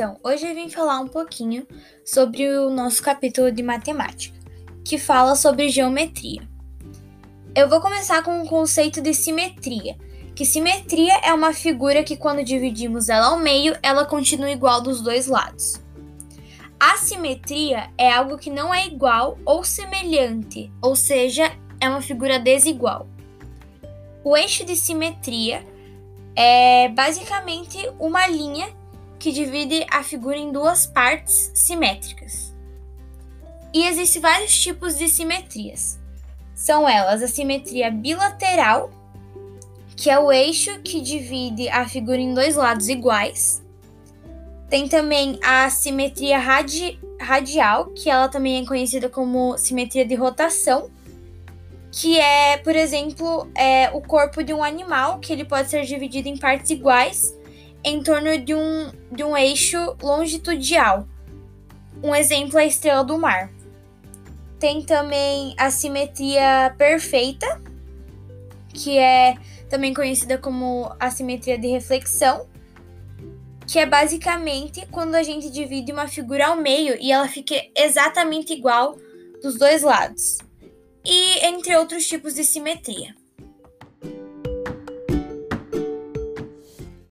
Então, hoje eu vim falar um pouquinho sobre o nosso capítulo de matemática, que fala sobre geometria. Eu vou começar com o conceito de simetria, que simetria é uma figura que quando dividimos ela ao meio, ela continua igual dos dois lados. Assimetria é algo que não é igual ou semelhante, ou seja, é uma figura desigual. O eixo de simetria é basicamente uma linha que divide a figura em duas partes simétricas. E existem vários tipos de simetrias. São elas a simetria bilateral, que é o eixo que divide a figura em dois lados iguais. Tem também a simetria radi radial, que ela também é conhecida como simetria de rotação, que é, por exemplo, é o corpo de um animal, que ele pode ser dividido em partes iguais em torno de um, de um eixo longitudinal. Um exemplo é a estrela do mar. Tem também a simetria perfeita, que é também conhecida como a simetria de reflexão, que é basicamente quando a gente divide uma figura ao meio e ela fica exatamente igual dos dois lados. E entre outros tipos de simetria.